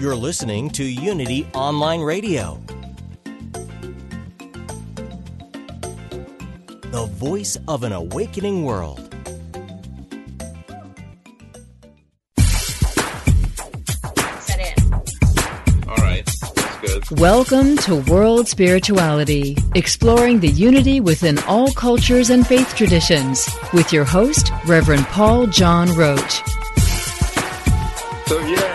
You're listening to Unity Online Radio, the voice of an awakening world. All right. Welcome to World Spirituality, exploring the unity within all cultures and faith traditions, with your host, Reverend Paul John Roach. So, yeah,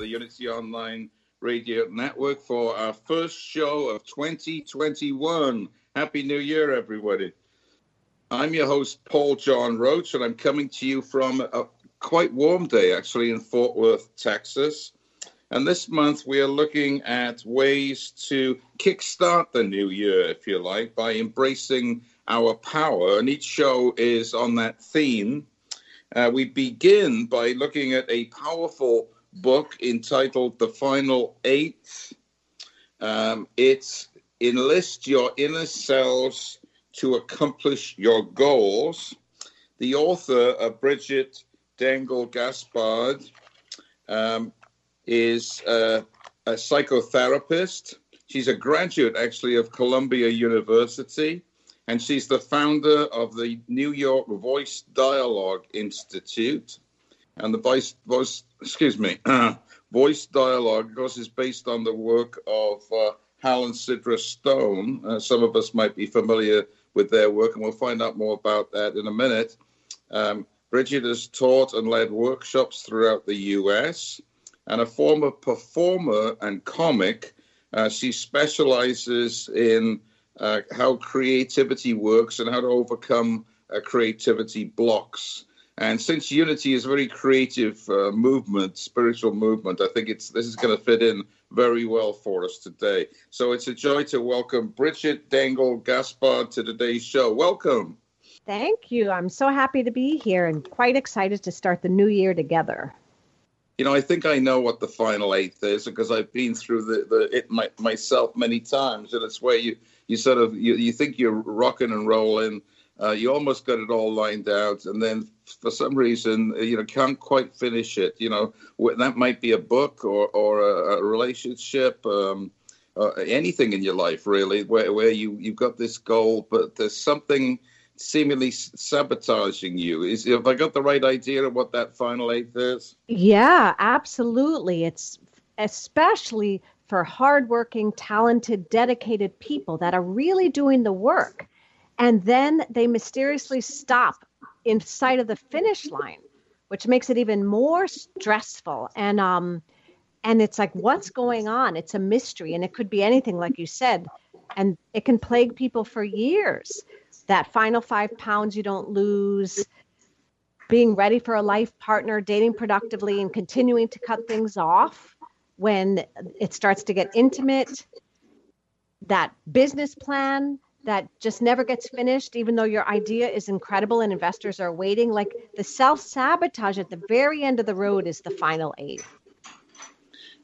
the Unity Online Radio Network for our first show of 2021. Happy New Year, everybody. I'm your host, Paul John Roach, and I'm coming to you from a quite warm day, actually, in Fort Worth, Texas. And this month, we are looking at ways to kickstart the new year, if you like, by embracing our power. And each show is on that theme. Uh, we begin by looking at a powerful book entitled The Final Eight. Um, it enlists your inner selves to accomplish your goals. The author, uh, Bridgit Dengel Gaspard, um, is uh, a psychotherapist. She's a graduate, actually, of Columbia University, and she's the founder of the New York Voice Dialogue Institute. And the voice, voice excuse me, voice dialogue, of course, is based on the work of uh, Hal and Sidra Stone. Uh, some of us might be familiar with their work, and we'll find out more about that in a minute. Um, Bridgit has taught and led workshops throughout the US, and a former performer and comic. Uh, she specializes in uh, how creativity works and how to overcome uh, creativity blocks. And since Unity is a very creative uh, movement, spiritual movement, I think it's this is going to fit in very well for us today. So it's a joy to welcome Bridgit Dengel Gaspard to today's show. Welcome. Thank you. I'm so happy to be here and quite excited to start the new year together. You know, I think I know what the final eighth is because I've been through the, the it my, myself many times, and it's where you you sort of you, you think you're rocking and rolling, uh, you almost got it all lined out, and then for some reason you know can't quite finish it. You know, that might be a book or or a, a relationship. Um, uh, anything in your life really where, where you you've got this goal but there's something seemingly sabotaging you. Is have I got the right idea of what that final eighth is? Yeah, absolutely. It's especially for hardworking, talented, dedicated people that are really doing the work. And then they mysteriously stop in sight of the finish line, which makes it even more stressful. And um and it's like what's going on? It's a mystery and it could be anything like you said. And it can plague people for years that final five pounds you don't lose, being ready for a life partner, dating productively, and continuing to cut things off when it starts to get intimate, that business plan that just never gets finished, even though your idea is incredible and investors are waiting. Like the self sabotage at the very end of the road is the final eight.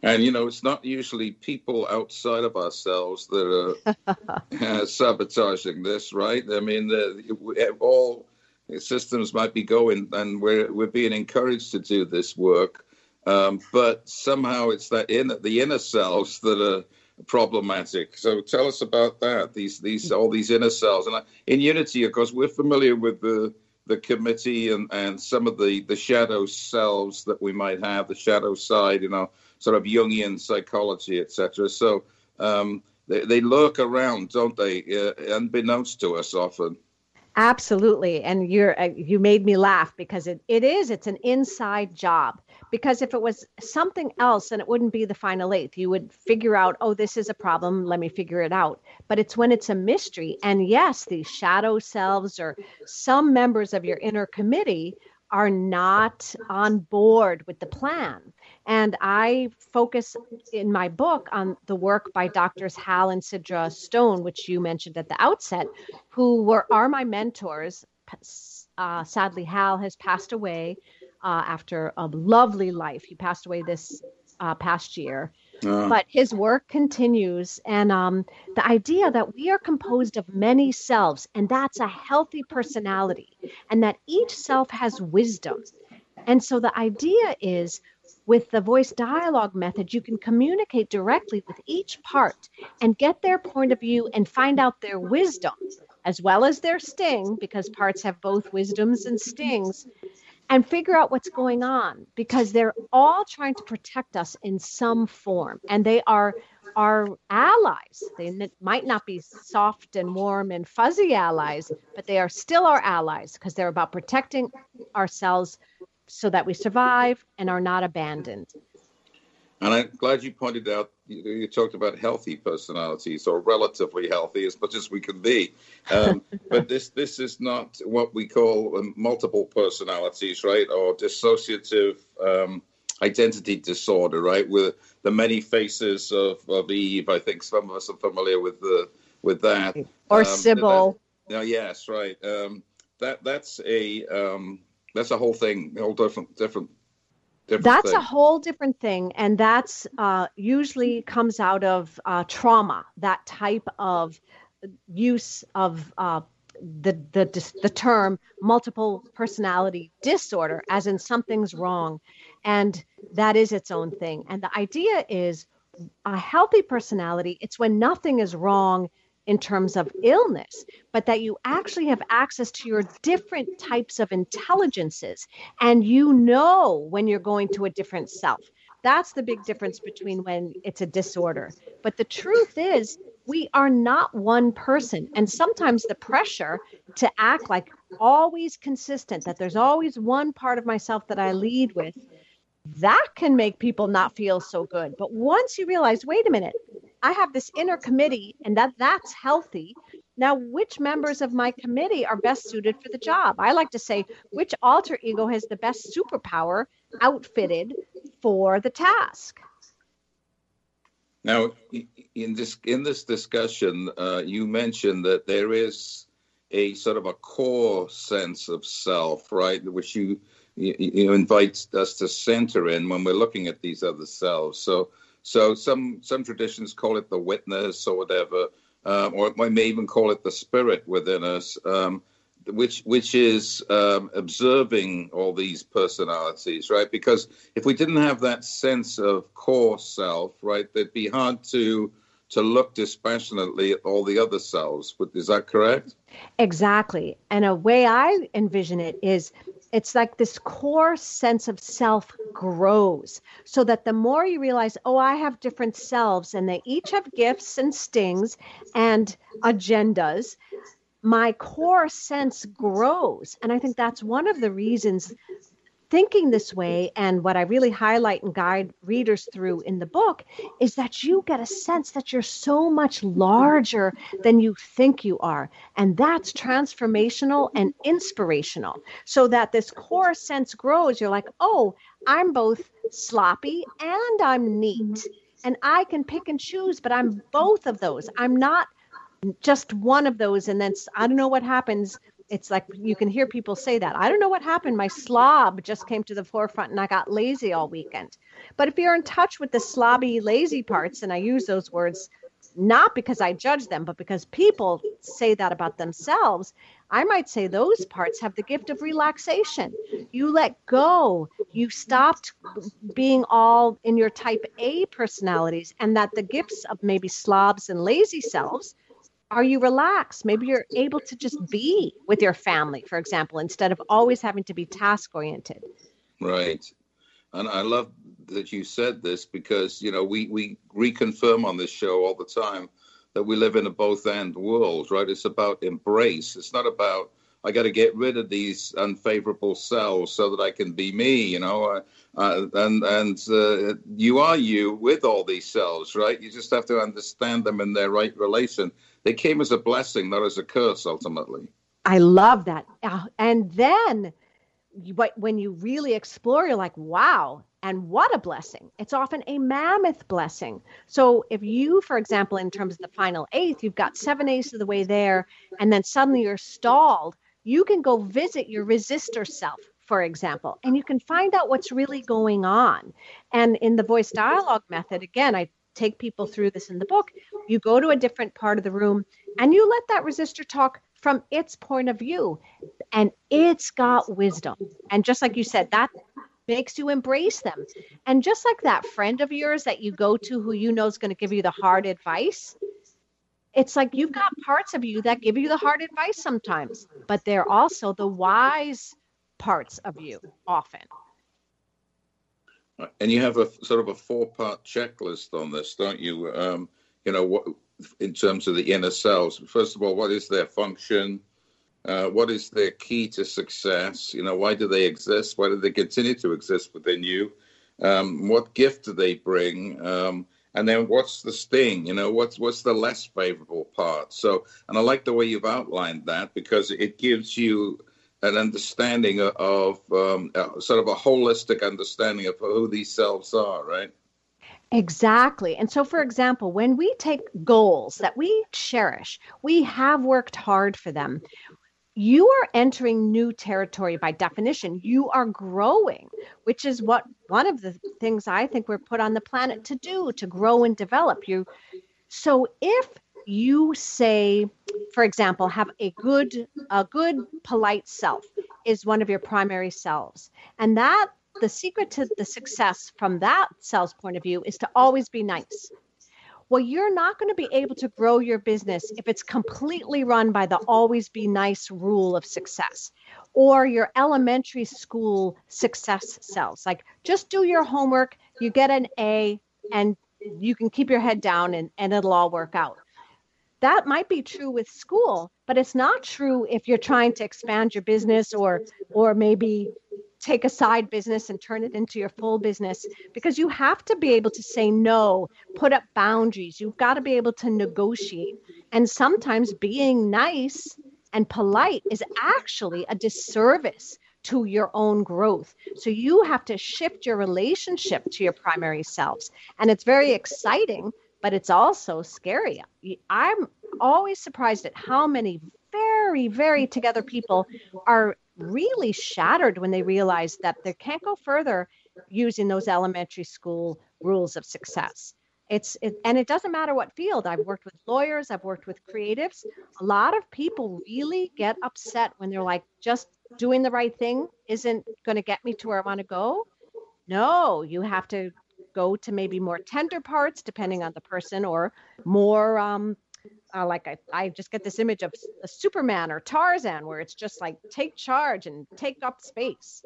And you know, it's not usually people outside of ourselves that are uh, sabotaging this, right? I mean, the, all systems might be going, and we're we're being encouraged to do this work, um, but somehow it's that inner the inner selves that are problematic. So tell us about that. These these all these inner cells, and in Unity, of course, we're familiar with the the committee and and some of the the shadow selves that we might have, the shadow side, you know sort of Jungian psychology, etc. So um, they, they lurk around, don't they, uh, unbeknownst to us often. Absolutely. And you're uh, you made me laugh because it, it is it's an inside job. Because if it was something else, then it wouldn't be the final eighth. You would figure out, oh, this is a problem. Let me figure it out. But it's when it's a mystery. And yes, these shadow selves or some members of your inner committee are not on board with the plan. And I focus in my book on the work by doctors Hal and Sidra Stone, which you mentioned at the outset, who were are my mentors. Uh, sadly, Hal has passed away uh, after a lovely life. He passed away this uh, past year. Uh. But his work continues. And um, the idea that we are composed of many selves, and that's a healthy personality, and that each self has wisdom. And so the idea is with the voice dialogue method, you can communicate directly with each part and get their point of view and find out their wisdom as well as their sting, because parts have both wisdoms and stings, and figure out what's going on because they're all trying to protect us in some form and they are our allies. They might not be soft and warm and fuzzy allies but they are still our allies because they're about protecting ourselves so that we survive and are not abandoned and I'm glad you pointed out you, you, talked about healthy personalities or relatively healthy as much as we can be. Um, but this this is not what we call um, multiple personalities, right? Or dissociative um, identity disorder, right? With the many faces of, of Eve. I think some of us are familiar with the with that. Or um, Sybil. No, yes, right. Um, that that's a um, that's a whole thing, a whole different different that's thing. a whole different thing and that's uh, usually comes out of uh, trauma that type of use of uh, the, the the term multiple personality disorder as in something's wrong and that is its own thing and the idea is a healthy personality it's when nothing is wrong in terms of illness, but that you actually have access to your different types of intelligences and you know when you're going to a different self. That's the big difference between when it's a disorder. But the truth is, we are not one person. And sometimes the pressure to act like always consistent, that there's always one part of myself that I lead with, that can make people not feel so good. But once you realize, wait a minute, I have this inner committee and that that's healthy. Now, which members of my committee are best suited for the job? I like to say, which alter ego has the best superpower outfitted for the task? Now, in this in this discussion, uh, you mentioned that there is a sort of a core sense of self, right, which you you, you invite us to center in when we're looking at these other selves. So, so some some traditions call it the witness or whatever, um, or I may even call it the spirit within us, um, which which is um, observing all these personalities, right? Because if we didn't have that sense of core self, right, it'd be hard to to look dispassionately at all the other selves. Is that correct? Exactly. And a way I envision it is it's like this core sense of self grows so that the more you realize, oh, I have different selves and they each have gifts and stings and agendas, my core sense grows. And I think that's one of the reasons thinking this way mm. and what I really highlight and guide readers through in the book is that you get a sense that you're so much larger than you think you are. And that's transformational and inspirational. So that this core sense grows. You're like, oh, I'm both sloppy and I'm neat. Mm-hmm. And I can pick and choose, but I'm both of those. I'm not just one of those. And then I don't know what happens it's like you can hear people say that. I don't know what happened. My slob just came to the forefront and I got lazy all weekend. But if you're in touch with the slobby, lazy parts, and I use those words not because I judge them, but because people say that about themselves, I might say those parts have the gift of relaxation. You let go. You stopped being all in your type A personalities, and that the gifts of maybe slobs and lazy selves are you relaxed? Maybe you're able to just be with your family, for example, instead of always having to be task oriented. Right. And I love that you said this because, you know, we, we reconfirm on this show all the time that we live in a both and world, right? It's about embrace. It's not about I got to get rid of these unfavorable cells so that I can be me, you know. Uh, and and uh, you are you with all these cells, right? You just have to understand them in their right relation. They came as a blessing, not as a curse, ultimately. I love that. Uh, and then, but when you really explore, you're like, wow, and what a blessing. It's often a mammoth blessing. So, if you, for example, in terms of the final eighth, you've got seven eighths of the way there, and then suddenly you're stalled, you can go visit your resistor self for example, and you can find out what's really going on. And in the voice dialogue method, again, I take people through this in the book. You go to a different part of the room and you let that resistor talk from its point of view, and it's got wisdom. And just like you said, that makes you embrace them. And just like that friend of yours that you go to who you know is going to give you the hard advice, it's like you've got parts of you that give you the hard advice sometimes, but they're also the wise parts of you often. And you have a sort of a four-part checklist on this, don't you? Um, you know, what in terms of the inner selves. First of all, what is their function? Uh, what is their key to success? You know, why do they exist? Why do they continue to exist within you? Um, what gift do they bring? Um, and then what's the sting? You know, what's what's the less favorable part? So, and I like the way you've outlined that because it gives you an understanding of um, sort of a holistic understanding of who these selves are, right? Exactly. And so, for example, when we take goals that we cherish, we have worked hard for them. You are entering new territory by definition. You are growing, which is what one of the things I think we're put on the planet to do to grow and develop you. So, if you say for example have a good a good polite self is one of your primary selves. And that the secret to the success from that self's point of view is to always be nice. Well you're not going to be able to grow your business if it's completely run by the always be nice rule of success or your elementary school success selves. Like just do your homework you get an a and you can keep your head down and, and it'll all work out that might be true with school but it's not true if you're trying to expand your business or or maybe take a side business and turn it into your full business because you have to be able to say no put up boundaries you've got to be able to negotiate and sometimes being nice and polite is actually a disservice to your own growth. So you have to shift your relationship to your primary selves. And it's very exciting but it's also scary. I'm always surprised at how many very, very together people are really shattered when they realize that they can't go further using those elementary school rules of success. It's it, and it doesn't matter what field. I've worked with lawyers, I've worked with creatives. A lot of people really get upset when they're like, just doing the right thing isn't going to get me to where I want to go. No, you have to go to maybe more tender parts depending on the person or more um, uh, like I, I just get this image of a superman or tarzan where it's just like take charge and take up space.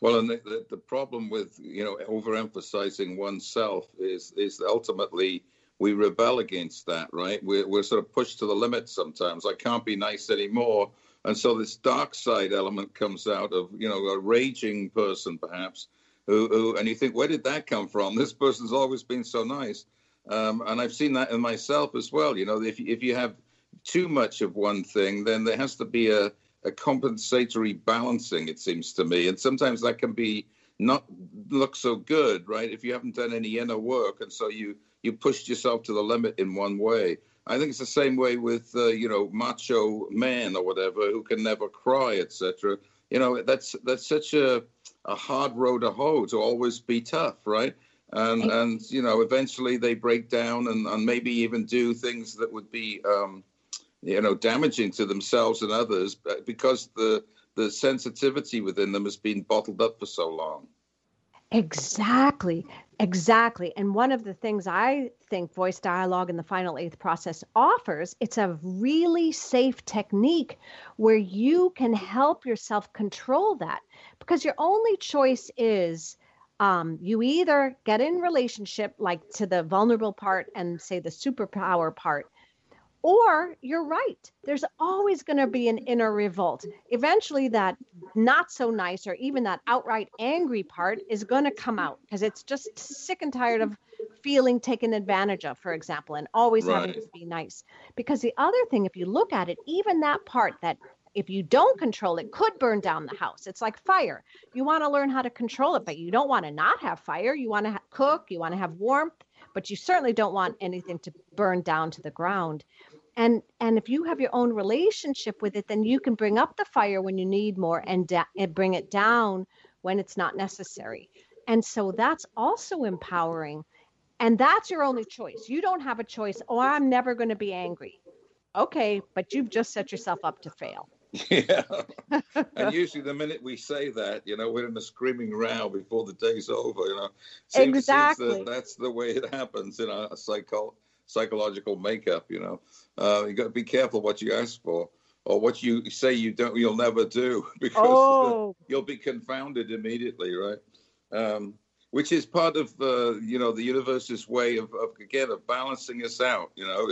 Well and the, the, the problem with you know overemphasizing oneself is is ultimately we rebel against that right? We're, we're sort of pushed to the limit sometimes. I can't be nice anymore. And so this dark side element comes out of you know a raging person perhaps who, who, and you think, where did that come from? This person's always been so nice. Um, and I've seen that in myself as well. You know, if, if you have too much of one thing, then there has to be a, a compensatory balancing, it seems to me. And sometimes that can be not look so good, right? If you haven't done any inner work, and so you you pushed yourself to the limit in one way. I think it's the same way with uh, you know macho man or whatever who can never cry, etc. You know that's that's such a a hard road to hoe to always be tough, right? And and you know eventually they break down and, and maybe even do things that would be um, you know damaging to themselves and others because the the sensitivity within them has been bottled up for so long. Exactly. Exactly. And one of the things I think voice dialogue in the final eighth process offers, it's a really safe technique where you can help yourself control that because your only choice is um, you either get in relationship like to the vulnerable part and say the superpower part or you're right. There's always going to be an inner revolt. Eventually, that not so nice or even that outright angry part is going to come out because it's just sick and tired of feeling taken advantage of, for example, and always right. having to be nice. Because the other thing, if you look at it, even that part that if you don't control it could burn down the house it's like fire you want to learn how to control it but you don't want to not have fire you want to ha- cook you want to have warmth but you certainly don't want anything to burn down to the ground and and if you have your own relationship with it then you can bring up the fire when you need more and, da- and bring it down when it's not necessary. And so that's also empowering. And that's your only choice. You don't have a choice oh i'm never going to be angry. Okay but you've just set yourself up to fail. Yeah. And usually the minute we say that you know we're in a screaming row before the day's over you know. Seems, exactly seems that that's the way it happens in our psycho psychological makeup you know uh, you got to be careful what you ask for or what you say you don't you'll never do because oh. you'll be confounded immediately right um, which is part of uh, you know the universe's way of, of again of balancing us out you know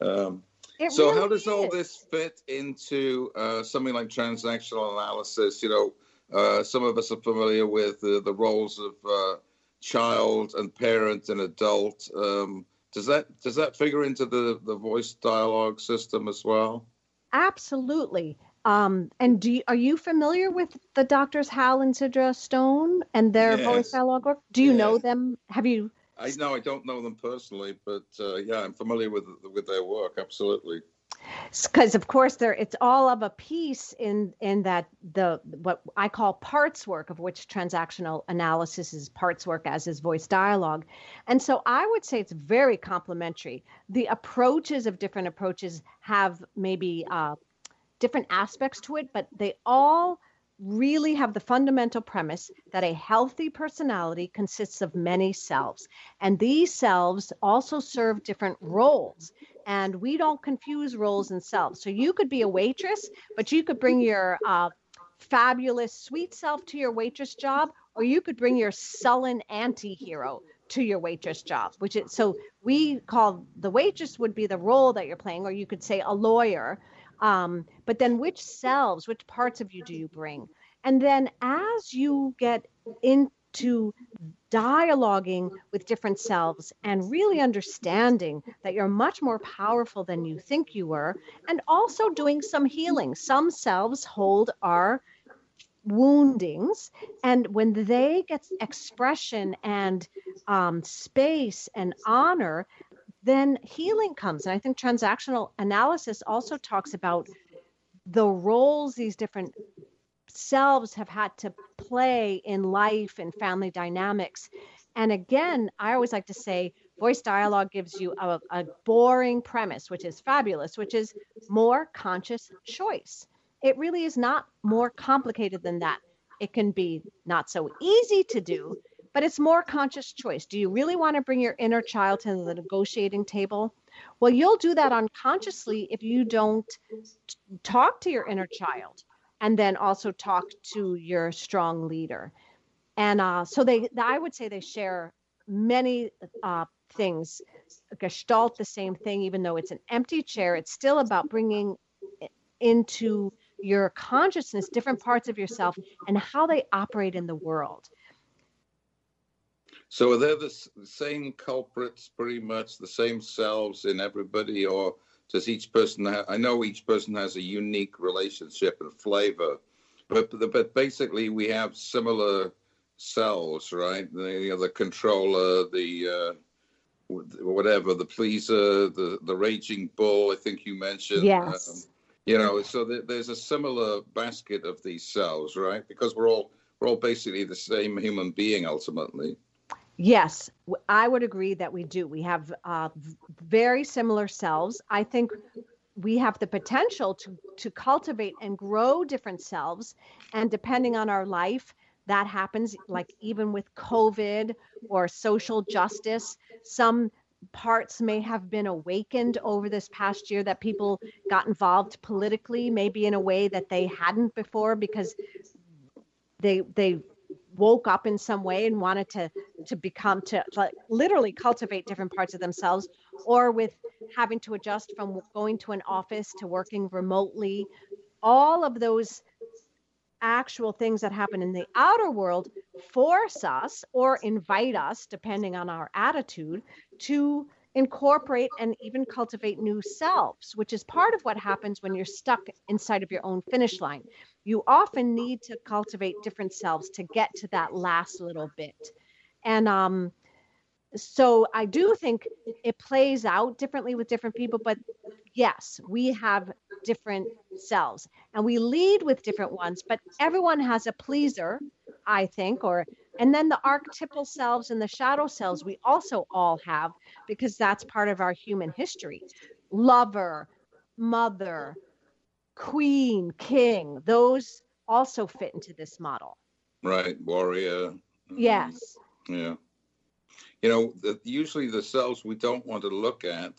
um, so really how does is. all this fit into uh, something like transactional analysis you know uh, some of us are familiar with the, the roles of uh, child and parent and adult um, does that does that figure into the the voice dialogue system as well absolutely um, and do you, are you familiar with the doctors hal and sidra stone and their Yes. voice dialogue work do you know them have you I know I don't know them personally, but uh, yeah, I'm familiar with with their work. Absolutely. Because of course there it's all of a piece in in that the what i call parts work of which transactional analysis is parts work as is voice dialogue. And so i would say it's very complementary. The approaches of different approaches have maybe uh, different aspects to it but they all really have the fundamental premise that a healthy personality consists of many selves. And these selves also serve different roles and we don't confuse roles and selves. So you could be a waitress, but you could bring your uh, fabulous sweet self to your waitress job, or you could bring your sullen anti-hero to your waitress job. Which is so we call the waitress would be the role that you're playing, or you could say a lawyer. Um, but then which selves, which parts of you do you bring? And then as you get into dialoguing with different selves and really understanding that you're much more powerful than you think you were, and also doing some healing. Some selves hold our woundings, and when they get expression and um, space and honor, then healing comes. And I think transactional analysis also talks about the roles these different selves have had to play in life and family dynamics. And again, I always like to say voice dialogue gives you a, a boring premise, which is fabulous, which is more conscious choice. It really is not more complicated than that. It can be not so easy to do, but it's more conscious choice. Do you really want to bring your inner child to the negotiating table? Well, you'll do that unconsciously if you don't talk to your inner child and then also talk to your strong leader. And uh, so they, I would say they share many uh, things. Gestalt, the same thing, even though it's an empty chair, it's still about bringing into your consciousness different parts of yourself and how they operate in the world. So are they the same culprits, pretty much the same selves in everybody, or does each person? Ha- I know each person has a unique relationship and flavor, but but basically we have similar cells, right? The, you know, the controller, the uh, whatever, the pleaser, the the raging bull. I think you mentioned. Yes. Um, you know, so th- there's a similar basket of these cells, right? Because we're all we're all basically the same human being ultimately. Yes, I would agree that we do. We have uh, very similar selves. I think we have the potential to to cultivate and grow different selves, and depending on our life, that happens. Like even with COVID or social justice, some parts may have been awakened over this past year that people got involved politically maybe in a way that they hadn't before because they they woke up in some way and wanted to to become to like literally cultivate different parts of themselves or with having to adjust from going to an office to working remotely. All of those actual things that happen in the outer world force us or invite us, depending on our attitude, to incorporate and even cultivate new selves, which is part of what happens when you're stuck inside of your own finish line. You often need to cultivate different selves to get to that last little bit. And um, so I do think it plays out differently with different people, but yes, we have different selves and we lead with different ones, but everyone has a pleaser, I think, or and then the archetypal selves and the shadow selves we also all have because that's part of our human history. Lover, mother, queen, king, those also fit into this model. Right, warrior. Yes. Yeah. You know, the, usually the selves we don't want to look at,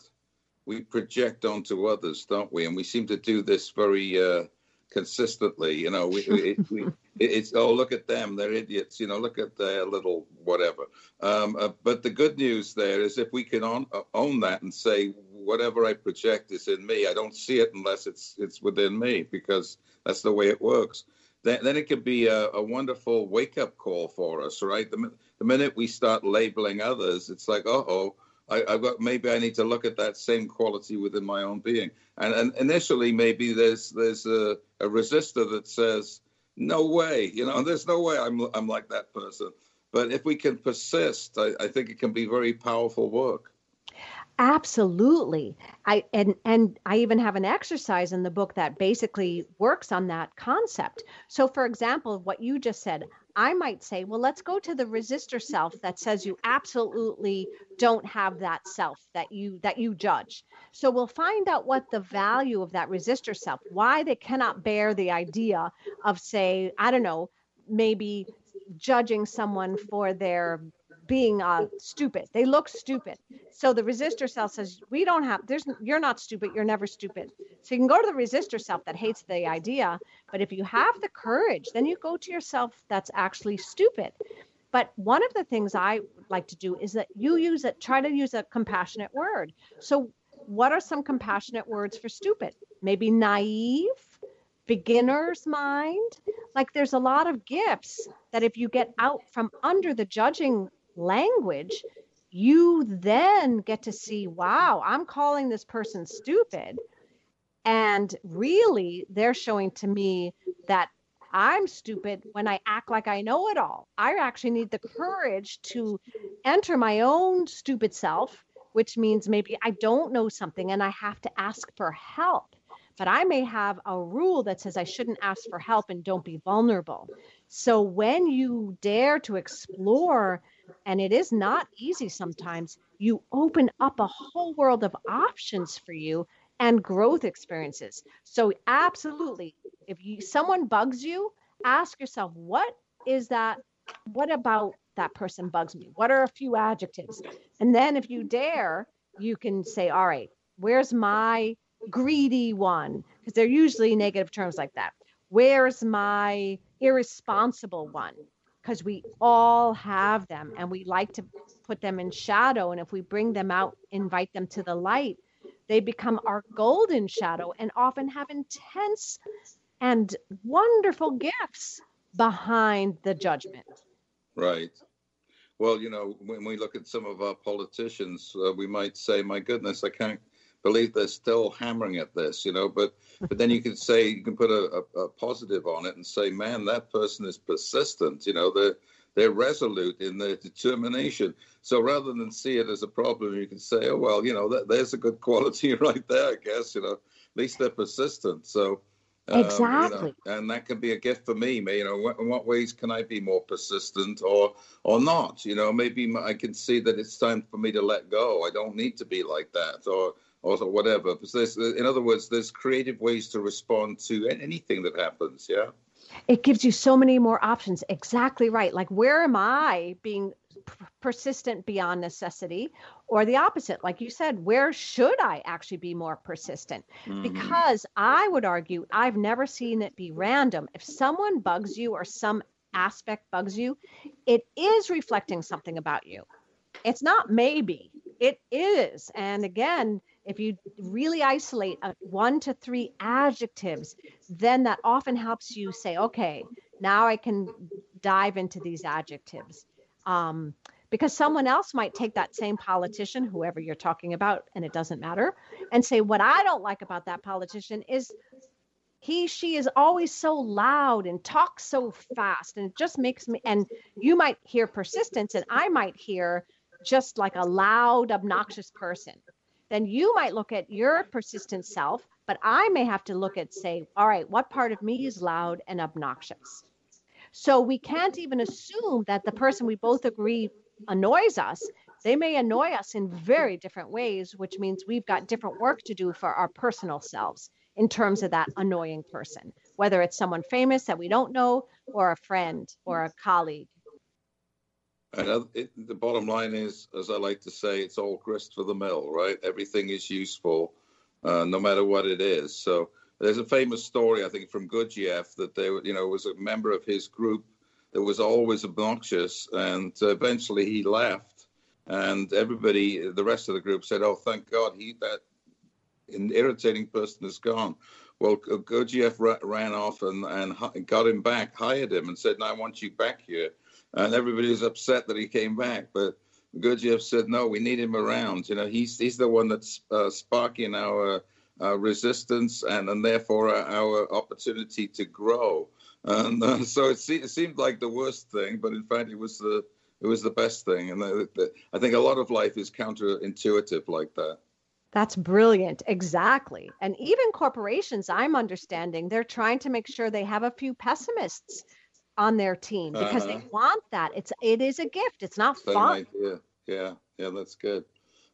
we project onto others, don't we? And we seem to do this very uh, consistently. You know, we, we, we, it's oh look at them, they're idiots. You know, look at their little whatever. Um, uh, but the good news there is if we can on, uh, own that and say whatever I project is in me, I don't see it unless it's it's within me because that's the way it works. Then, then it could be a, a wonderful wake up call for us, right? The, the minute we start labeling others, it's like, uh oh, I, have got maybe I need to look at that same quality within my own being. And, and initially, maybe there's there's a, a resistor that says, no way, you know, there's no way I'm I'm like that person. But if we can persist, I, I think it can be very powerful work. Absolutely. I and and I even have an exercise in the book that basically works on that concept. So for example, what you just said, I might say, well, let's go to the resistor self that says you absolutely don't have that self that you that you judge. So we'll find out what the value of that resistor self, why they cannot bear the idea of say, I don't know, maybe judging someone for their being uh, stupid. They look stupid. So the resistor self says, "We don't have. There's. You're not stupid. You're never stupid." So you can go to the resistor self that hates the idea, but if you have the courage, then you go to yourself that's actually stupid. But one of the things I like to do is that you use it. Try to use a compassionate word. So what are some compassionate words for stupid? Maybe naive beginner's mind. Like there's a lot of gifts that if you get out from under the judging language, you then get to see, wow, I'm calling this person stupid. And really, they're showing to me that I'm stupid when I act like I know it all. I actually need the courage to enter my own stupid self, which means maybe I don't know something and I have to ask for help. But I may have a rule that says I shouldn't ask for help and don't be vulnerable. So when you dare to explore and it is not easy sometimes, you open up a whole world of options for you and growth experiences. So absolutely, if you someone bugs you, ask yourself what is that what about that person bugs me? What are a few adjectives? And then if you dare, you can say, all right, where's my greedy one? Because they're usually negative terms like that. Where's my irresponsible one? Because we all have them and we like to put them in shadow. And if we bring them out, invite them to the light, they become our golden shadow and often have intense and wonderful gifts behind the judgment. Right. Well, you know, when we look at some of our politicians, uh, we might say, my goodness, I can't believe they're still hammering at this, you know. But but then you can say you can put a, a, a, positive on it and say, man, that person is persistent. You know, they're they're resolute in their determination. So rather than see it as a problem, you can say, oh well, you know, that, there's a good quality right there. I guess you know, at least they're persistent. So. Um, exactly. You know, and that can be a gift for me. You know, in what ways can I be more persistent or or not? You know, maybe I can see that it's time for me to let go. I don't need to be like that, or or whatever. in other words, there's creative ways to respond to anything that happens. Yeah. It gives you so many more options. Exactly right. Like, where am I being p- persistent beyond necessity? Or the opposite, like you said, where should I actually be more persistent? Mm-hmm. Because I would argue, I've never seen it be random. If someone bugs you or some aspect bugs you, it is reflecting something about you. It's not maybe It is. And again, if you really isolate uh, one to three adjectives, then that often helps you say, okay, now I can dive into these adjectives. Um, because someone else might take that same politician, whoever you're talking about, and it doesn't matter, and say, What I don't like about that politician is he, she is always so loud and talks so fast. And it just makes me, and you might hear persistence, and I might hear just like a loud, obnoxious person. Then you might look at your persistent self, but I may have to look at, say, All right, what part of me is loud and obnoxious? So we can't even assume that the person we both agree annoys us, they may annoy us in very different ways, which means we've got different work to do for our personal selves in terms of that annoying person, whether it's someone famous that we don't know or a friend or a colleague. And it, the bottom line is, as I like to say, it's all grist for the mill, right? Everything is useful, uh, no matter what it is. So there's a famous story, I think, from Gurdjieff that there, you know, was a member of his group that was always obnoxious, and eventually he left, and everybody, the rest of the group, said, "Oh, thank God, he that an irritating person is gone." Well, Gurdjieff ran off and, and got him back, hired him, and said, "No, I want you back here." And everybody was upset that he came back, but Gurdjieff said, "No, we need him around. You know, he's he's the one that's uh, sparking our uh, resistance and and therefore our opportunity to grow." and uh, so it, se- it, seemed like the worst thing, but in fact, it was the it was the best thing. And the, the, I think a lot of life is counterintuitive like that. That's brilliant. Exactly. And even corporations, I'm understanding, they're trying to make sure they have a few pessimists on their team because uh-huh. they want that. It's it is a gift. It's not Same fun. Idea. Yeah, yeah, that's good.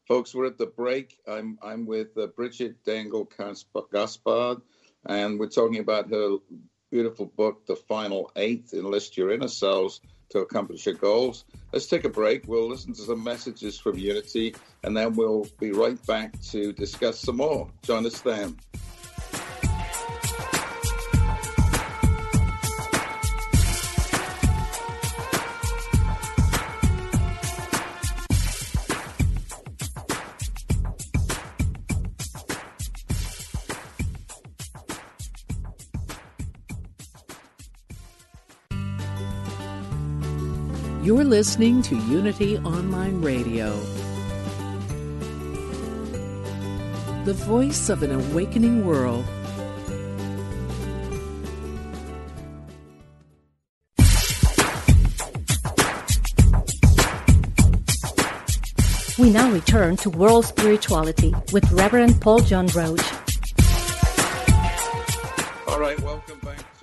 Folks, we're at the break. I'm I'm with uh, Bridgit Dengel Gaspard, and we're talking about her beautiful book, The Final Eight Enlist Your Inner Selves to Accomplish Your Goals. Let's take a break. We'll listen to some messages from Unity, and then we'll be right back to discuss some more. Join us then. Listening to Unity Online Radio, the voice of an awakening world. We now return to world spirituality with Reverend Paul John Roach. All right, welcome back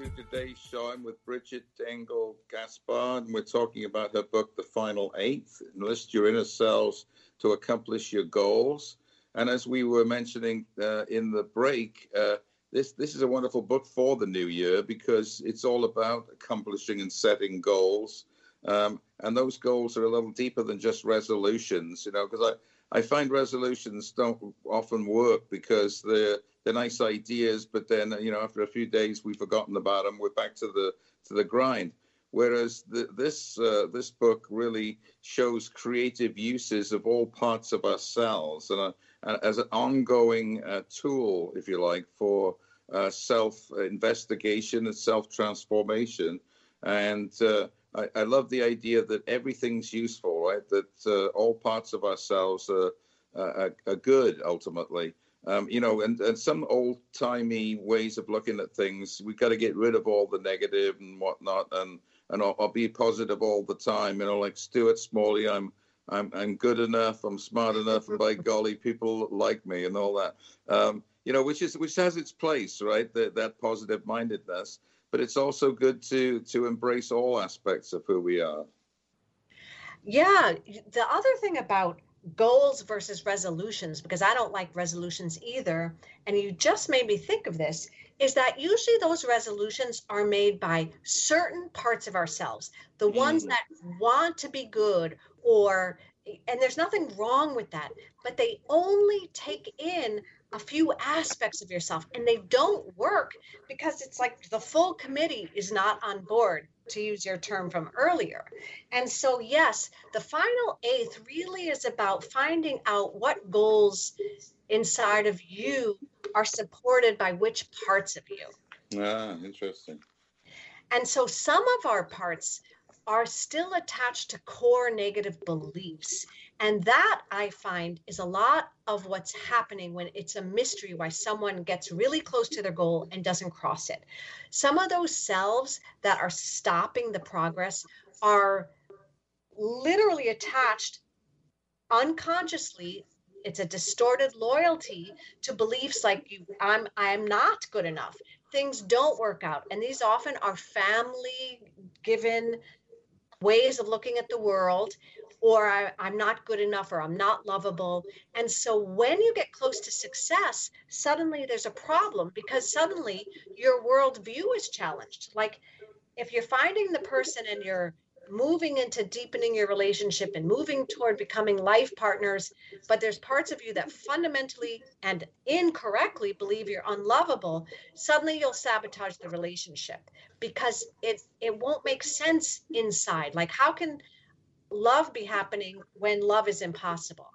to today's show. I'm with Bridgit Dengel Gaspard, and we're talking about her book, The Final Eighth Enlist Your Inner Selves to Accomplish Your Goals. And as we were mentioning uh, in the break, uh, this, this is a wonderful book for the new year because it's all about accomplishing and setting goals. Um, and those goals are a little deeper than just resolutions, you know, because I, I find resolutions don't often work because they're they're nice ideas, but then you know after a few days we've forgotten about them. We're back to the to the grind. Whereas the, this uh, this book really shows creative uses of all parts of ourselves and, uh, as an ongoing uh, tool, if you like, for uh, self investigation and self transformation. And uh, I, I, love the idea that everything's useful, right? That uh, all parts of ourselves are, are, are good ultimately. Um, you know, and, and some old timey ways of looking at things, we've got to get rid of all the negative and whatnot, and and I'll, I'll, be positive all the time. You know, like Stuart Smalley, I'm I'm I'm good enough, I'm smart enough, and by golly, people like me and all that. Um, you know, which is which has its place, right? That that positive mindedness, but it's also good to to embrace all aspects of who we are. Yeah, the other thing about goals versus resolutions because I don't like resolutions either. And you just made me think of this is that usually those resolutions are made by certain parts of ourselves, the mm. ones that want to be good or and there's nothing wrong with that, but they only take in a few aspects of yourself and they don't work because it's like the full committee is not on board to use your term from earlier. And so, yes, the final eighth really is about finding out what goals inside of you are supported by which parts of you. Ah, interesting. And so, some of our parts are still attached to core negative beliefs. And that I find is a lot of what's happening when it's a mystery why someone gets really close to their goal and doesn't cross it. Some of those selves that are stopping the progress are literally attached unconsciously it's a distorted loyalty to beliefs like you i'm i'm not good enough things don't work out and these often are family given ways of looking at the world or I, am not good enough or I'm not lovable. And so when you get close to success, suddenly there's a problem because suddenly your worldview is challenged. Like if you're finding the person and you're moving into deepening your relationship and moving toward becoming life partners, but there's parts of you that fundamentally and incorrectly believe you're unlovable, suddenly you'll sabotage the relationship because it it won't make sense inside. Like how can love be happening when love is impossible?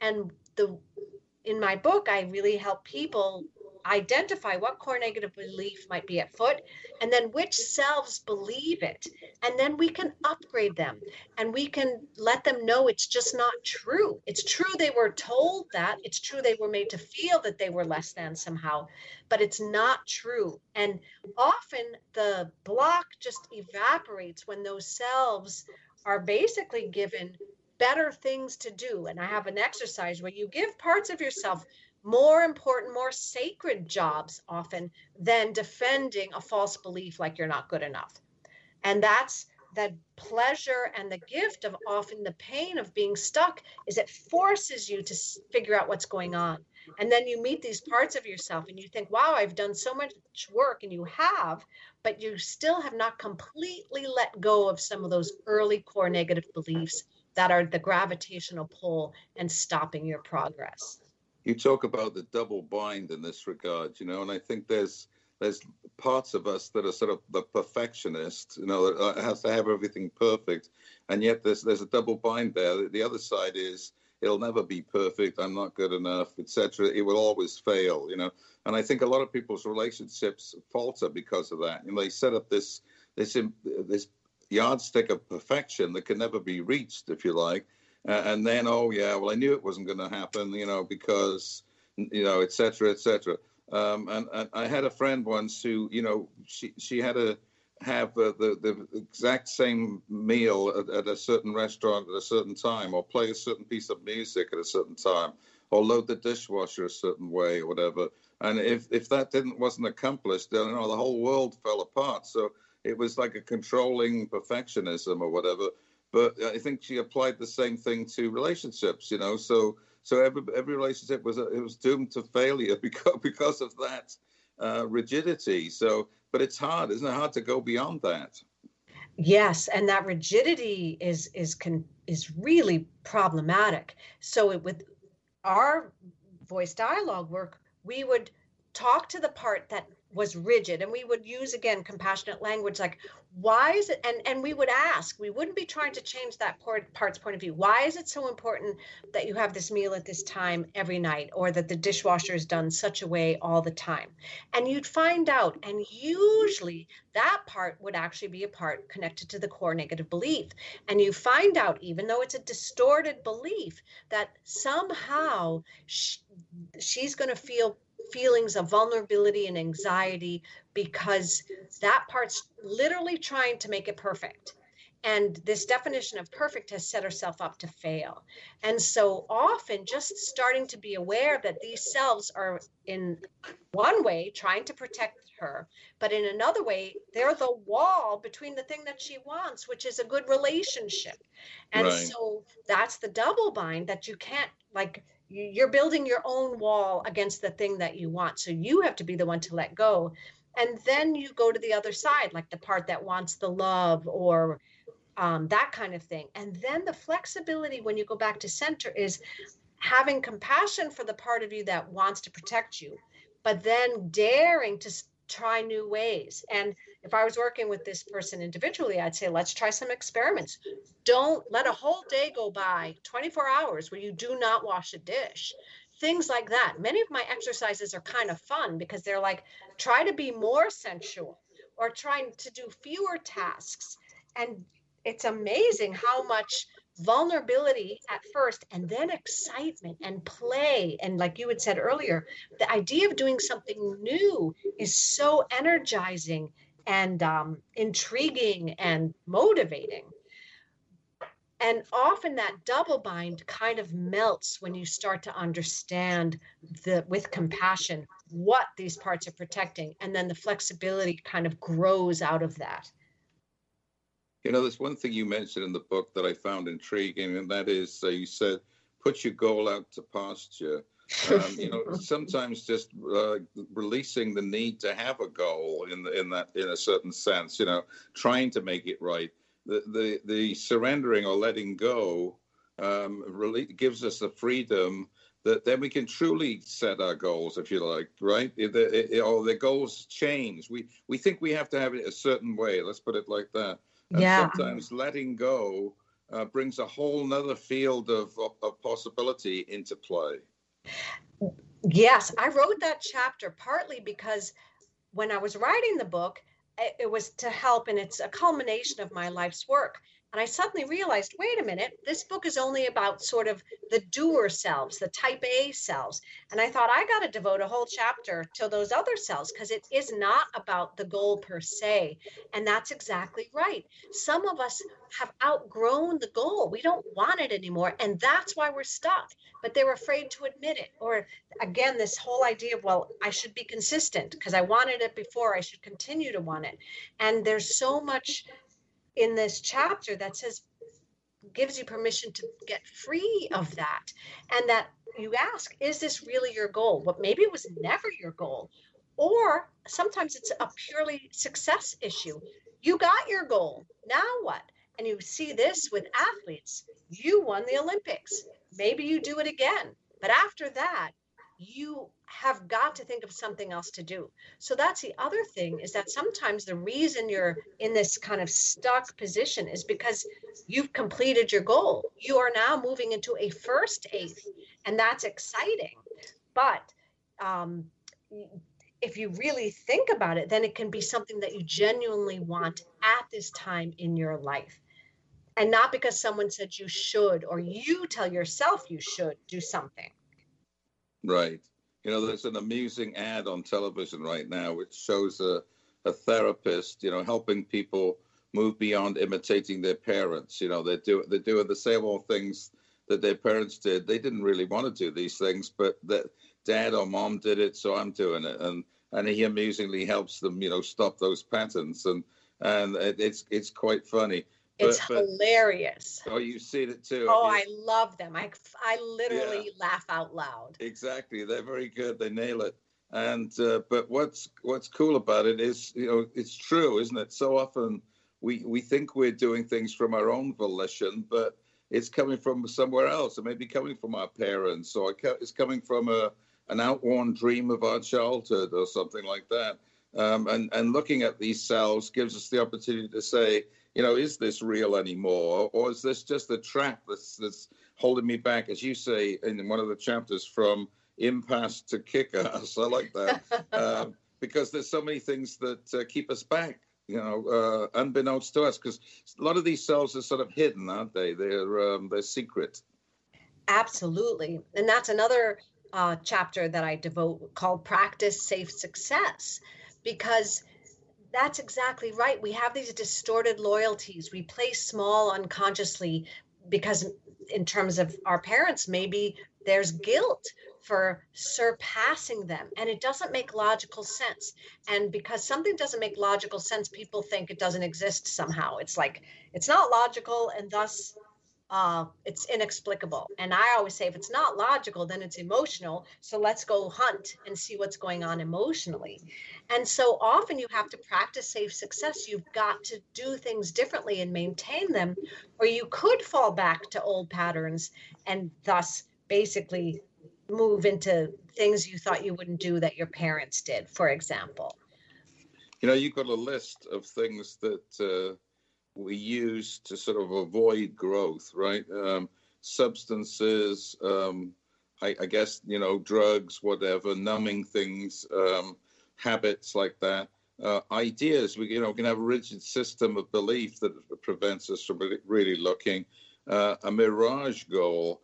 And the in my book, I really help people identify what core negative belief might be at foot and then which selves believe it. And then we can upgrade them and we can let them know it's just not true. It's true they were told that. It's true they were made to feel that they were less than somehow but it's not true. And often the block just evaporates when those selves are basically given better things to do and i have an exercise where you give parts of yourself more important, more sacred jobs often than defending a false belief like you're not good enough. And that's that pleasure and the gift of often the pain of being stuck is it forces you to figure out what's going on. And then you meet these parts of yourself and you think, wow, I've done so much work, and you have, but you still have not completely let go of some of those early core negative beliefs that are the gravitational pull and stopping your progress you talk about the double bind in this regard, you know, and I think there's there's parts of us that are sort of the perfectionist, you know, that uh, has to have everything perfect, and yet there's there's a double bind there. The other side is it'll never be perfect. I'm not good enough, etc. It will always fail, you know. And I think a lot of people's relationships falter because of that. Know, they set up this this this yardstick of perfection that can never be reached, if you like uh, and then oh yeah well i knew it wasn't going to happen you know because you know et cetera et cetera um, and, and, i had a friend once who you know she she had to have the, the, the exact same meal at, at, a certain restaurant at a certain time or play a certain piece of music at a certain time or load the dishwasher a certain way or whatever and if, if that didn't wasn't accomplished then you know the whole world fell apart so it was like a controlling perfectionism or whatever but I think she applied the same thing to relationships. You know, so so every every relationship was it was doomed to failure because because of that uh, rigidity. So, but it's hard, isn't it? Hard to go beyond that. Yes, and that rigidity is is can is really problematic. So it, with our voice dialogue work, we would talk to the part that was rigid and we would use again compassionate language like why is it and and we would ask we wouldn't be trying to change that part, part's point of view. Why is it so important that you have this meal at this time every night or that the dishwasher is done such a way all the time? And you'd find out and usually that part would actually be a part connected to the core negative belief. And you find out even though it's a distorted belief that somehow she, she's going to feel feelings of vulnerability and anxiety because that part's literally trying to make it perfect. And this definition of perfect has set herself up to fail. And so often, just starting to be aware that these selves are, in one way, trying to protect her, but in another way, they're the wall between the thing that she wants, which is a good relationship. And right. so that's the double bind that you can't, like, you're building your own wall against the thing that you want. So you have to be the one to let go. And then you go to the other side, like the part that wants the love or um, that kind of thing. And then the flexibility when you go back to center is having compassion for the part of you that wants to protect you, but then daring to try new ways. And if I was working with this person individually, I'd say, let's try some experiments. Don't let a whole day go by, 24 hours, where you do not wash a dish. Things like that. Many of my exercises are kind of fun because they're like, try to be more sensual or trying to do fewer tasks. And it's amazing how much vulnerability at first and then excitement and play and like you had said earlier the idea of doing something new is so energizing and um, intriguing and motivating and often that double bind kind of melts when you start to understand the with compassion what these parts are protecting and then the flexibility kind of grows out of that you know, there's one thing you mentioned in the book that I found intriguing, and that is uh, you said, put your goal out to pasture. Um, you know, sometimes just uh, releasing the need to have a goal in the, in that in a certain sense. You know, trying to make it right. The the the surrendering or letting go um, really gives us the freedom that then we can truly set our goals, if you like, right? If the, it, or the goals change. We we think we have to have it a certain way. Let's put it like that. And yeah. sometimes letting go uh, brings a whole nother field of, of, of possibility into play. Yes, I wrote that chapter partly because when I was writing the book, it, was to help, and it's a culmination of my life's work. And I suddenly realized wait a minute, this book is only about sort of the doer selves, the type A selves. And I thought I got to devote a whole chapter to those other selves because it is not about the goal per se. And that's exactly right. Some of us have outgrown the goal. We don't want it anymore. And that's why we're stuck. But they're afraid to admit it. Or again, this whole idea of, well, I should be consistent because I wanted it before. I should continue to want it. And there's so much in this chapter that says gives you permission to get free of that. And that you ask is this really your goal? But maybe it was never your goal. Or sometimes it's a purely success issue. You got your goal. Now what? And you see this with athletes. You won the olympics. Maybe you do it again. But after that you have got to think of something else to do. So that's the other thing is that sometimes the reason you're in this kind of stuck position is because you've completed your goal. You are now moving into a first eighth, and that's exciting. But um, if you really think about it, then it can be something that you genuinely want at this time in your life. And not because someone said you should or you tell yourself you should do something. Right. You know, there's an amusing ad on television right now which shows a, a therapist, you know, helping people move beyond imitating their parents. You know, they're, do, they're doing the same old things that their parents did. They didn't really want to do these things, but that dad or mom did it, so I'm doing it. And and he amusingly helps them, you know, stop those patterns. And and it's it's quite funny. It's but, hilarious. oh, you've seen it too. Oh, I love them. I, I literally yeah. laugh out loud. Exactly. They're very good. They nail it. And uh, but what's what's cool about it is, you know, it's true, isn't it? So often we we think we're doing things from our own volition, but it's coming from somewhere else. It may be coming from our parents, or it's coming from a an outworn dream of our childhood, or something like that. Um, and and looking at these selves gives us the opportunity to say, you know, is this real anymore, or is this just a trap that's that's holding me back, as you say in one of the chapters, from impasse to kick ass? I like that um, because there's so many things that uh, keep us back. You know, uh, unbeknownst to us, because a lot of these selves are sort of hidden, aren't they? They're um, they're secret. Absolutely, and that's another uh, chapter that I devote called "Practice Safe Success," because that's exactly right. We have these distorted loyalties. We play small unconsciously because, in terms of our parents, maybe there's guilt for surpassing them and it doesn't make logical sense and because something doesn't make logical sense people think it doesn't exist somehow it's like it's not logical and thus uh, it's inexplicable. And I always say, if it's not logical, then it's emotional. So let's go hunt and see what's going on emotionally. And so often you have to practice safe success. You've got to do things differently and maintain them, or you could fall back to old patterns and thus basically move into things you thought you wouldn't do that your parents did, for example. you know, you've got a list of things that uh, we use to sort of avoid growth, right? Um, substances, um, I, I, guess, you know, drugs, whatever, numbing things, um, habits like that. Uh, ideas, we, you know, can have a rigid system of belief that prevents us from really looking. Uh, a mirage goal,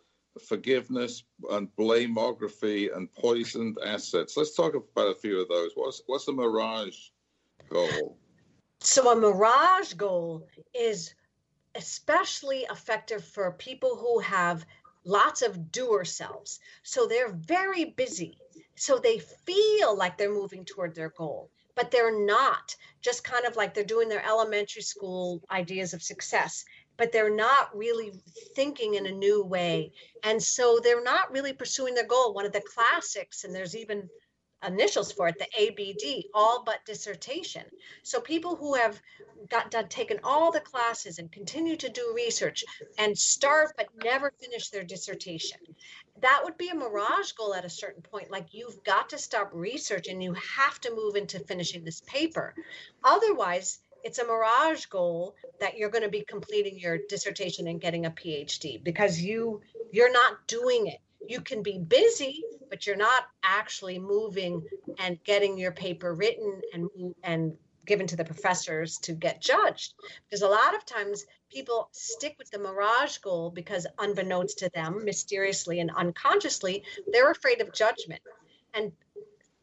forgiveness and blamography and poisoned assets. Let's talk about a few of those. What's what's the mirage goal? So a mirage goal is especially effective for people who have lots of doer selves. So they're very busy. So they feel like they're moving toward their goal, but they're not. Just kind of like they're doing their elementary school ideas of success but they're not really thinking in a new way. And so they're not really pursuing their goal. One of the classics, and there's even initials for it, the ABD, all but dissertation. So people who have got done taken all the classes and continue to do research and start but never finish their dissertation. That would be a mirage goal at a certain point. Like you've got to stop research and you have to move into finishing this paper. Otherwise, it's a mirage goal that you're going to be completing your dissertation and getting a phd because you you're not doing it you can be busy but you're not actually moving and getting your paper written and and given to the professors to get judged because a lot of times people stick with the mirage goal because unbeknownst to them mysteriously and unconsciously they're afraid of judgment and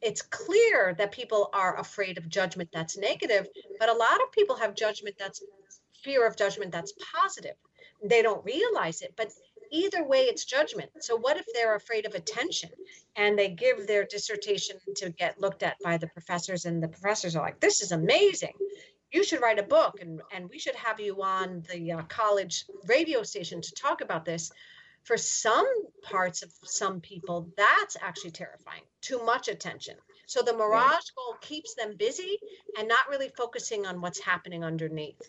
it's clear that people are afraid of judgment that's negative, but a lot of people have judgment that's fear of judgment that's positive. They don't realize it, but either way, it's judgment. So, what if they're afraid of attention and they give their dissertation to get looked at by the professors, and the professors are like, This is amazing. You should write a book, and, and we should have you on the uh, college radio station to talk about this for some parts of some people, that's actually terrifying. Too much attention. So the mirage goal keeps them busy and not really focusing on what's happening underneath.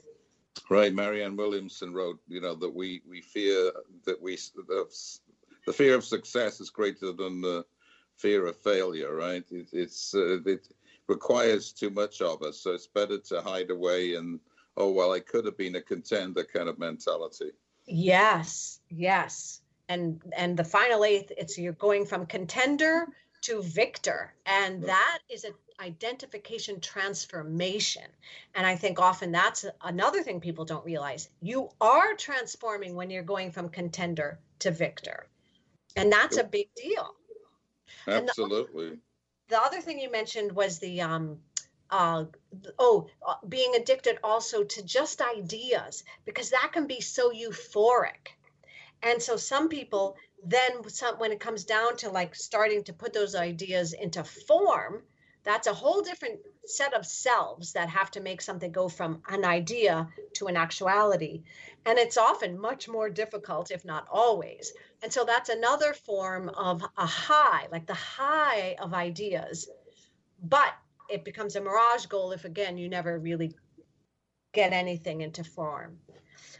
Right. Marianne Williamson wrote, you know, that we we fear that we the, the fear of success is greater than the fear of failure. Right. It, it's uh, it requires too much of us, so it's better to hide away and oh well, I could have been a contender kind of mentality. Yes. Yes and and the final eighth it's you're going from contender to victor and that is an identification transformation. And i think often that's another thing people don't realize. You are transforming when you're going from contender to victor. And that's a big deal. Absolutely the, the, other thing you mentioned was the um uh, oh, uh, being addicted also to just ideas because that can be so euphoric. And so some people then some, when it comes down to like starting to put those ideas into form, that's a whole different set of selves that have to make something go from an idea to an actuality. And it's often much more difficult, if not always. And so that's another form of a high, like the high of ideas. But it becomes a mirage goal if, again, you never really get anything into form.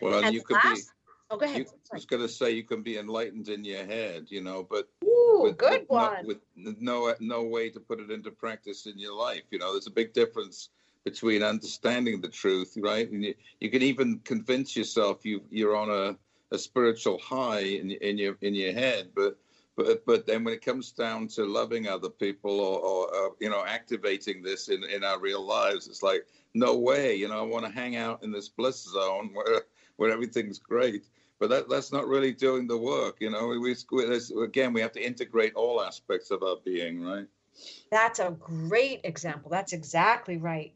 Well, and you could last, be Oh, go ahead. You, I was going to say you can be enlightened in your head, you know, but Ooh, with, good with one. No, with no no way to put it into practice in your life. You know, there's a big difference between understanding the truth, right? And you, you can even convince yourself you you're on a, a spiritual high in, in your in your head, but but but then when it comes down to loving other people or, or uh, you know activating this in in our real lives, it's like no way. You know, I want to hang out in this bliss zone where where everything's great but that, that's not really doing the work. You know, we, we again we have to integrate all aspects of our being, right? That's a great example. That's exactly right.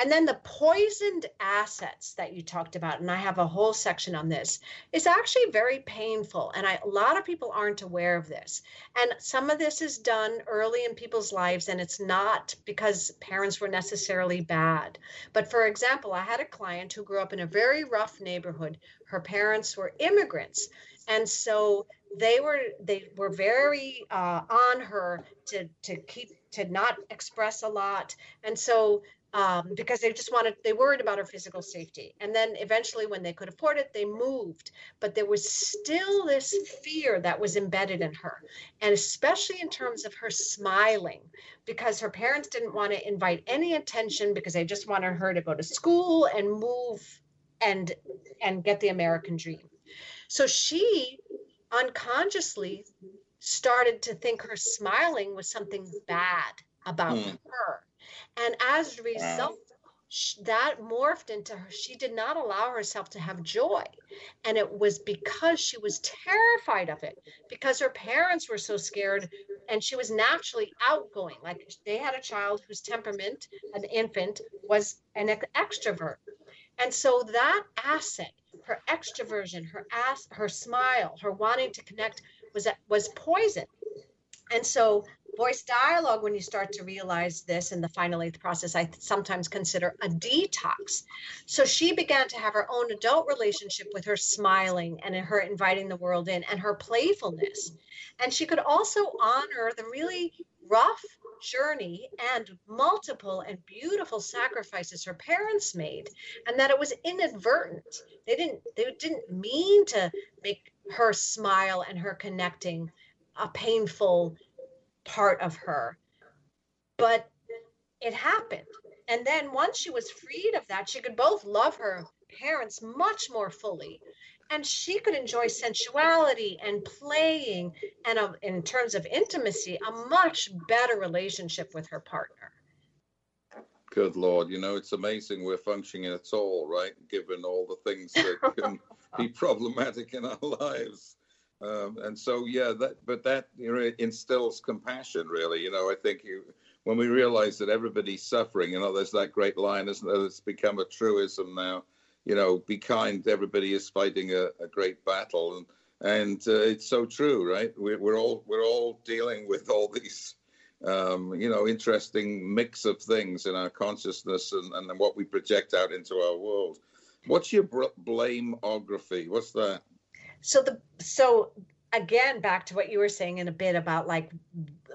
And then the poisoned assets that you talked about, and I have a whole section on this, is actually very painful. And I, a lot of people aren't aware of this. And some of this is done early in people's lives, and it's not because parents were necessarily bad. But for example, I had a client who grew up in a very rough neighborhood. Her parents were immigrants. And so they were they were very uh, on her to to keep to not express a lot and so um, because they just wanted they worried about her physical safety. And then eventually when they could afford it they moved. But there was still this fear that was embedded in her and especially in terms of her smiling because her parents didn't want to invite any attention because they just wanted her to go to school and move and and get the american dream. So she unconsciously started to think her smiling was something bad about mm. her and as a result, wow. that morphed into her. She did not allow herself to have joy. And it was because she was terrified of it, because her parents were so scared. And she was naturally outgoing. Like they had a child whose temperament, an infant, was an extrovert. And so that asset, her extroversion, her ass, her smile, her wanting to connect was was poison. And so voice dialogue, when you start to realize this in the final eighth process, I sometimes consider a detox. So she began to have her own adult relationship with her smiling and her inviting the world in and her playfulness. And she could also honor the really rough journey and multiple and beautiful sacrifices her parents made and that it was inadvertent they didn't they didn't mean to make her smile and her connecting a painful part of her. But it happened. And then once she was freed of that, she could both love her parents much more fully. And she could enjoy sensuality and playing, and a, in terms of intimacy, a much better relationship with her partner. Good Lord, you know, it's amazing we're functioning at all, right? Given all the things that can be problematic in our lives. Um, and so, yeah, that but that you know instills compassion. Really, you know, I think you when we realize that everybody's suffering, you know, there's that great line, isn't there? It's become a truism now. You know, be kind. Everybody is fighting a, a great battle, and and uh, it's so true, right? We're, we're all we're all dealing with all these um, you know, interesting mix of things in our consciousness and, and what we project out into our world. What's your blameography? What's that? So the so again back to what you were saying in a bit about like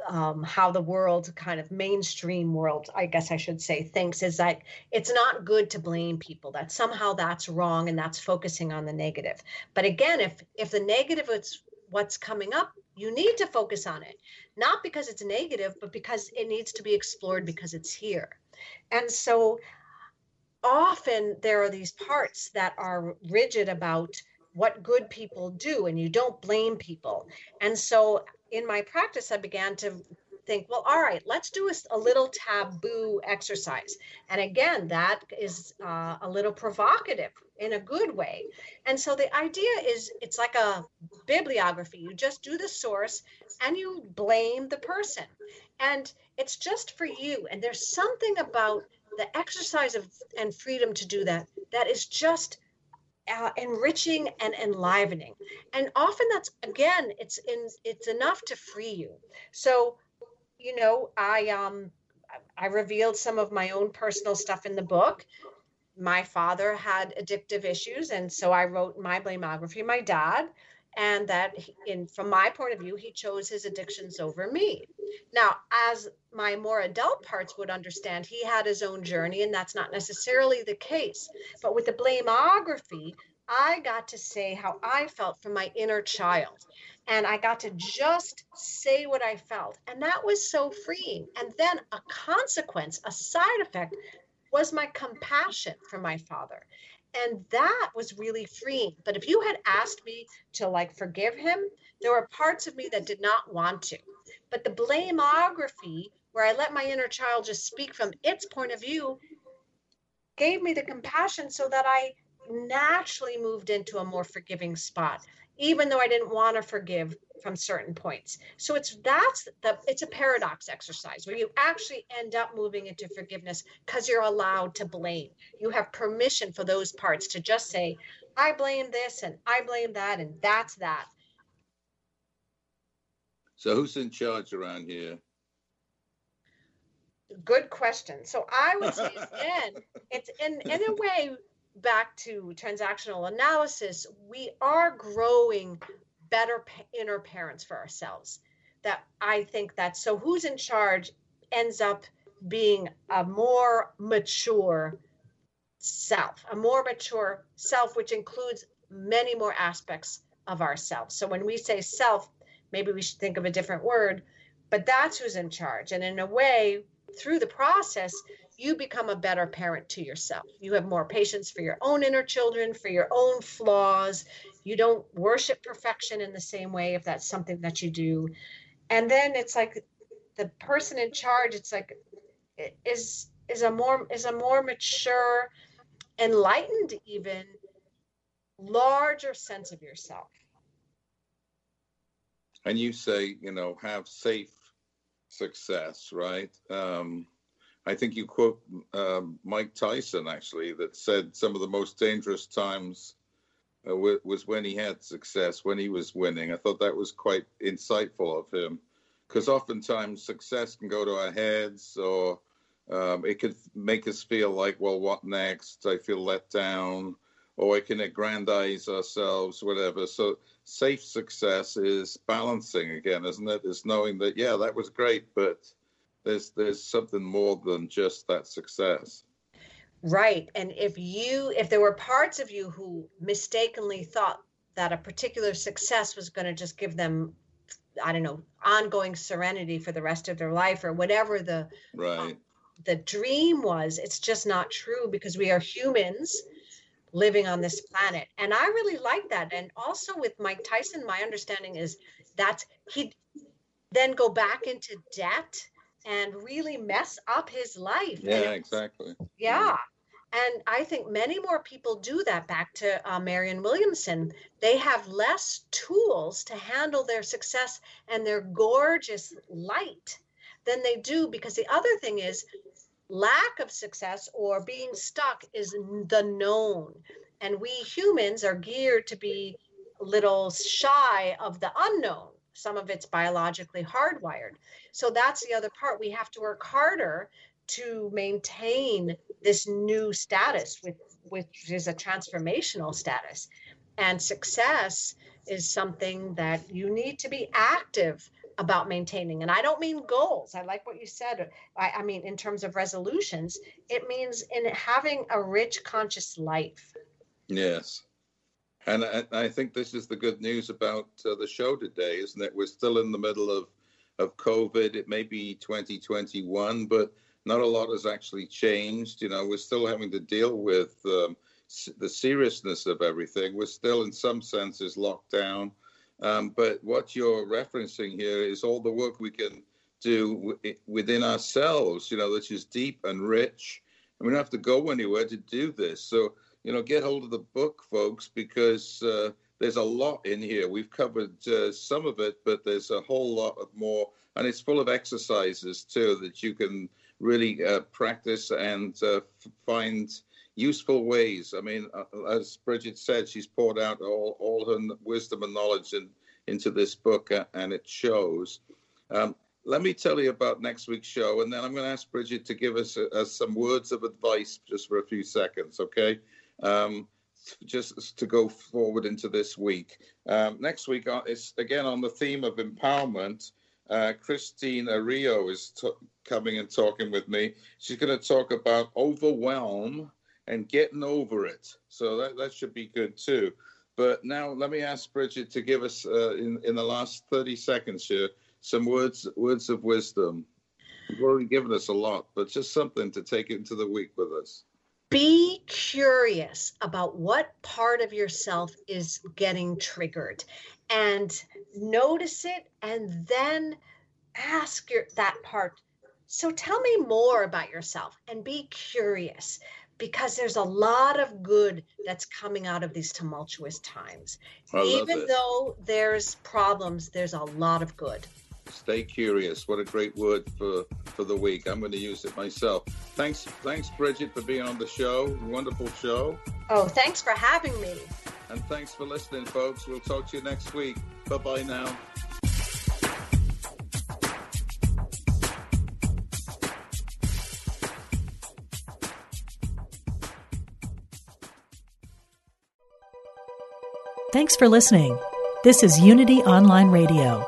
um, how the world kind of mainstream world i guess i should say thinks is that it's not good to blame people that somehow that's wrong and that's focusing on the negative. But again if if the negative is what's coming up you need to focus on it. Not because it's negative but because it needs to be explored because it's here. And so often there are these parts that are rigid about what good people do and you don't blame people. And so in my practice, I began to think, well, all right, let's do a, a little taboo exercise. And again, that is uh, a little provocative in a good way. And so the idea is it's like a bibliography. You just do the source and you blame the person. And it's just for you. And there's something about the exercise of and freedom to do that that is just uh, enriching and enlivening. And often that's again it's in it's enough to free you. So you know i um i revealed some of my own personal stuff in the book. My father had addictive issues and so i wrote my blameography my dad and that in from my point of view he chose his addictions over me. Now as my more adult parts would understand he had his own journey and that's not necessarily the case. But with the blameography i got to say how i felt from my inner child and i got to just say what i felt and that was so freeing. And then a consequence a side effect was my compassion for my father and that was really freeing. But if you had asked me to like forgive him there were parts of me that did not want to. But the blameography where i let my inner child just speak from its point of view gave me the compassion so that i naturally moved into a more forgiving spot even though i didn't want to forgive from certain points. So it's that's the it's a paradox exercise where you actually end up moving into forgiveness because you're allowed to blame. You have permission for those parts to just say, I blame this and I blame that and that's that. So who's in charge around here? Good question. So I would say again, it's in in a way back to transactional analysis, we are growing better inner parents for ourselves. That I think that so who's in charge ends up being a more mature self, a more mature self, which includes many more aspects of ourselves. So when we say self, maybe we should think of a different word, but that's who's in charge. And in a way, through the process, you become a better parent to yourself. You have more patience for your own inner children, for your own flaws. You don't worship perfection in the same way if that's something that you do. And then it's like the person in charge, it's like is is a more is a more mature, enlightened even larger sense of yourself. And you say, you know, have safe success, right? Um, I think you quote uh, Mike Tyson actually that said some of the most dangerous times uh, w- was when he had success, when he was winning. I thought that was quite insightful of him because oftentimes success can go to our heads or um, it could make us feel like, well, what next? I feel let down or we can aggrandize ourselves, whatever. So safe success is balancing again, isn't it? it? Is knowing that yeah, that was great, but there's there's something more than just that success. Right. And if you if there were parts of you who mistakenly thought that a particular success was going to just give them I don't know, ongoing serenity for the rest of their life or whatever the right. Um, the dream was, it's just not true because we are humans living on this planet. And I really like that. And also with Mike Tyson, my understanding is that he then go back into debt and really mess up his life. Yeah, exactly. Yeah. And I think many more people do that. Back to uh, Marianne Williamson, they have less tools to handle their success and their gorgeous light than they do because the other thing is lack of success or being stuck is the known. And we humans are geared to be a little shy of the unknown. Some of it's biologically hardwired. So that's the other part. We have to work harder to maintain this new status, with, which is a transformational status. And success is something that you need to be active about maintaining. And I don't mean goals. I like what you said. I, I mean, in terms of resolutions, it means in having a rich, conscious life. Yes. And I, I think this is the good news about uh, the show today, isn't it? We're still in the middle of, of COVID. It may be 2021, but not a lot has actually changed. You know, we're still having to deal with um, the seriousness of everything. We're still, in some senses, locked down. Um, but what you're referencing here is all the work we can do w- within ourselves, you know, which is deep and rich. And we don't have to go anywhere to do this. So, you know, get hold of the book, folks, because uh, there's a lot in here. We've covered uh, some of it, but there's a whole lot of more. And it's full of exercises, too, that you can really uh, practice and uh, find useful ways. I mean, uh, as Bridgit said, she's poured out all, all her wisdom and knowledge in, into this book, uh, and it shows. Um, let me tell you about next week's show, and then I'm going to ask Bridgit to give us some words of advice just for a few seconds, okay? Um, just to go forward into this week. Um, next week uh, is again on the theme of empowerment. Uh, Christine Rio is t- coming and talking with me. She's going to talk about overwhelm and getting over it. So that, that should be good too. But now let me ask Bridgit to give us uh, in in the last thirty seconds here some words words of wisdom. You've already given us a lot, but just something to take into the week with us. Be curious about what part of yourself is getting triggered, and notice it, and then ask your that part. So tell me more about yourself, and be curious because there's a lot of good that's coming out of these tumultuous times. Even though there's problems, there's a lot of good. Stay curious. What a great word for for the week. I'm going to use it myself. Thanks, thanks, Bridgit, for being on the show. Wonderful show. Oh, thanks for having me. And thanks for listening, folks. We'll talk to you next week. Bye bye now. Thanks for listening. This is Unity Online Radio,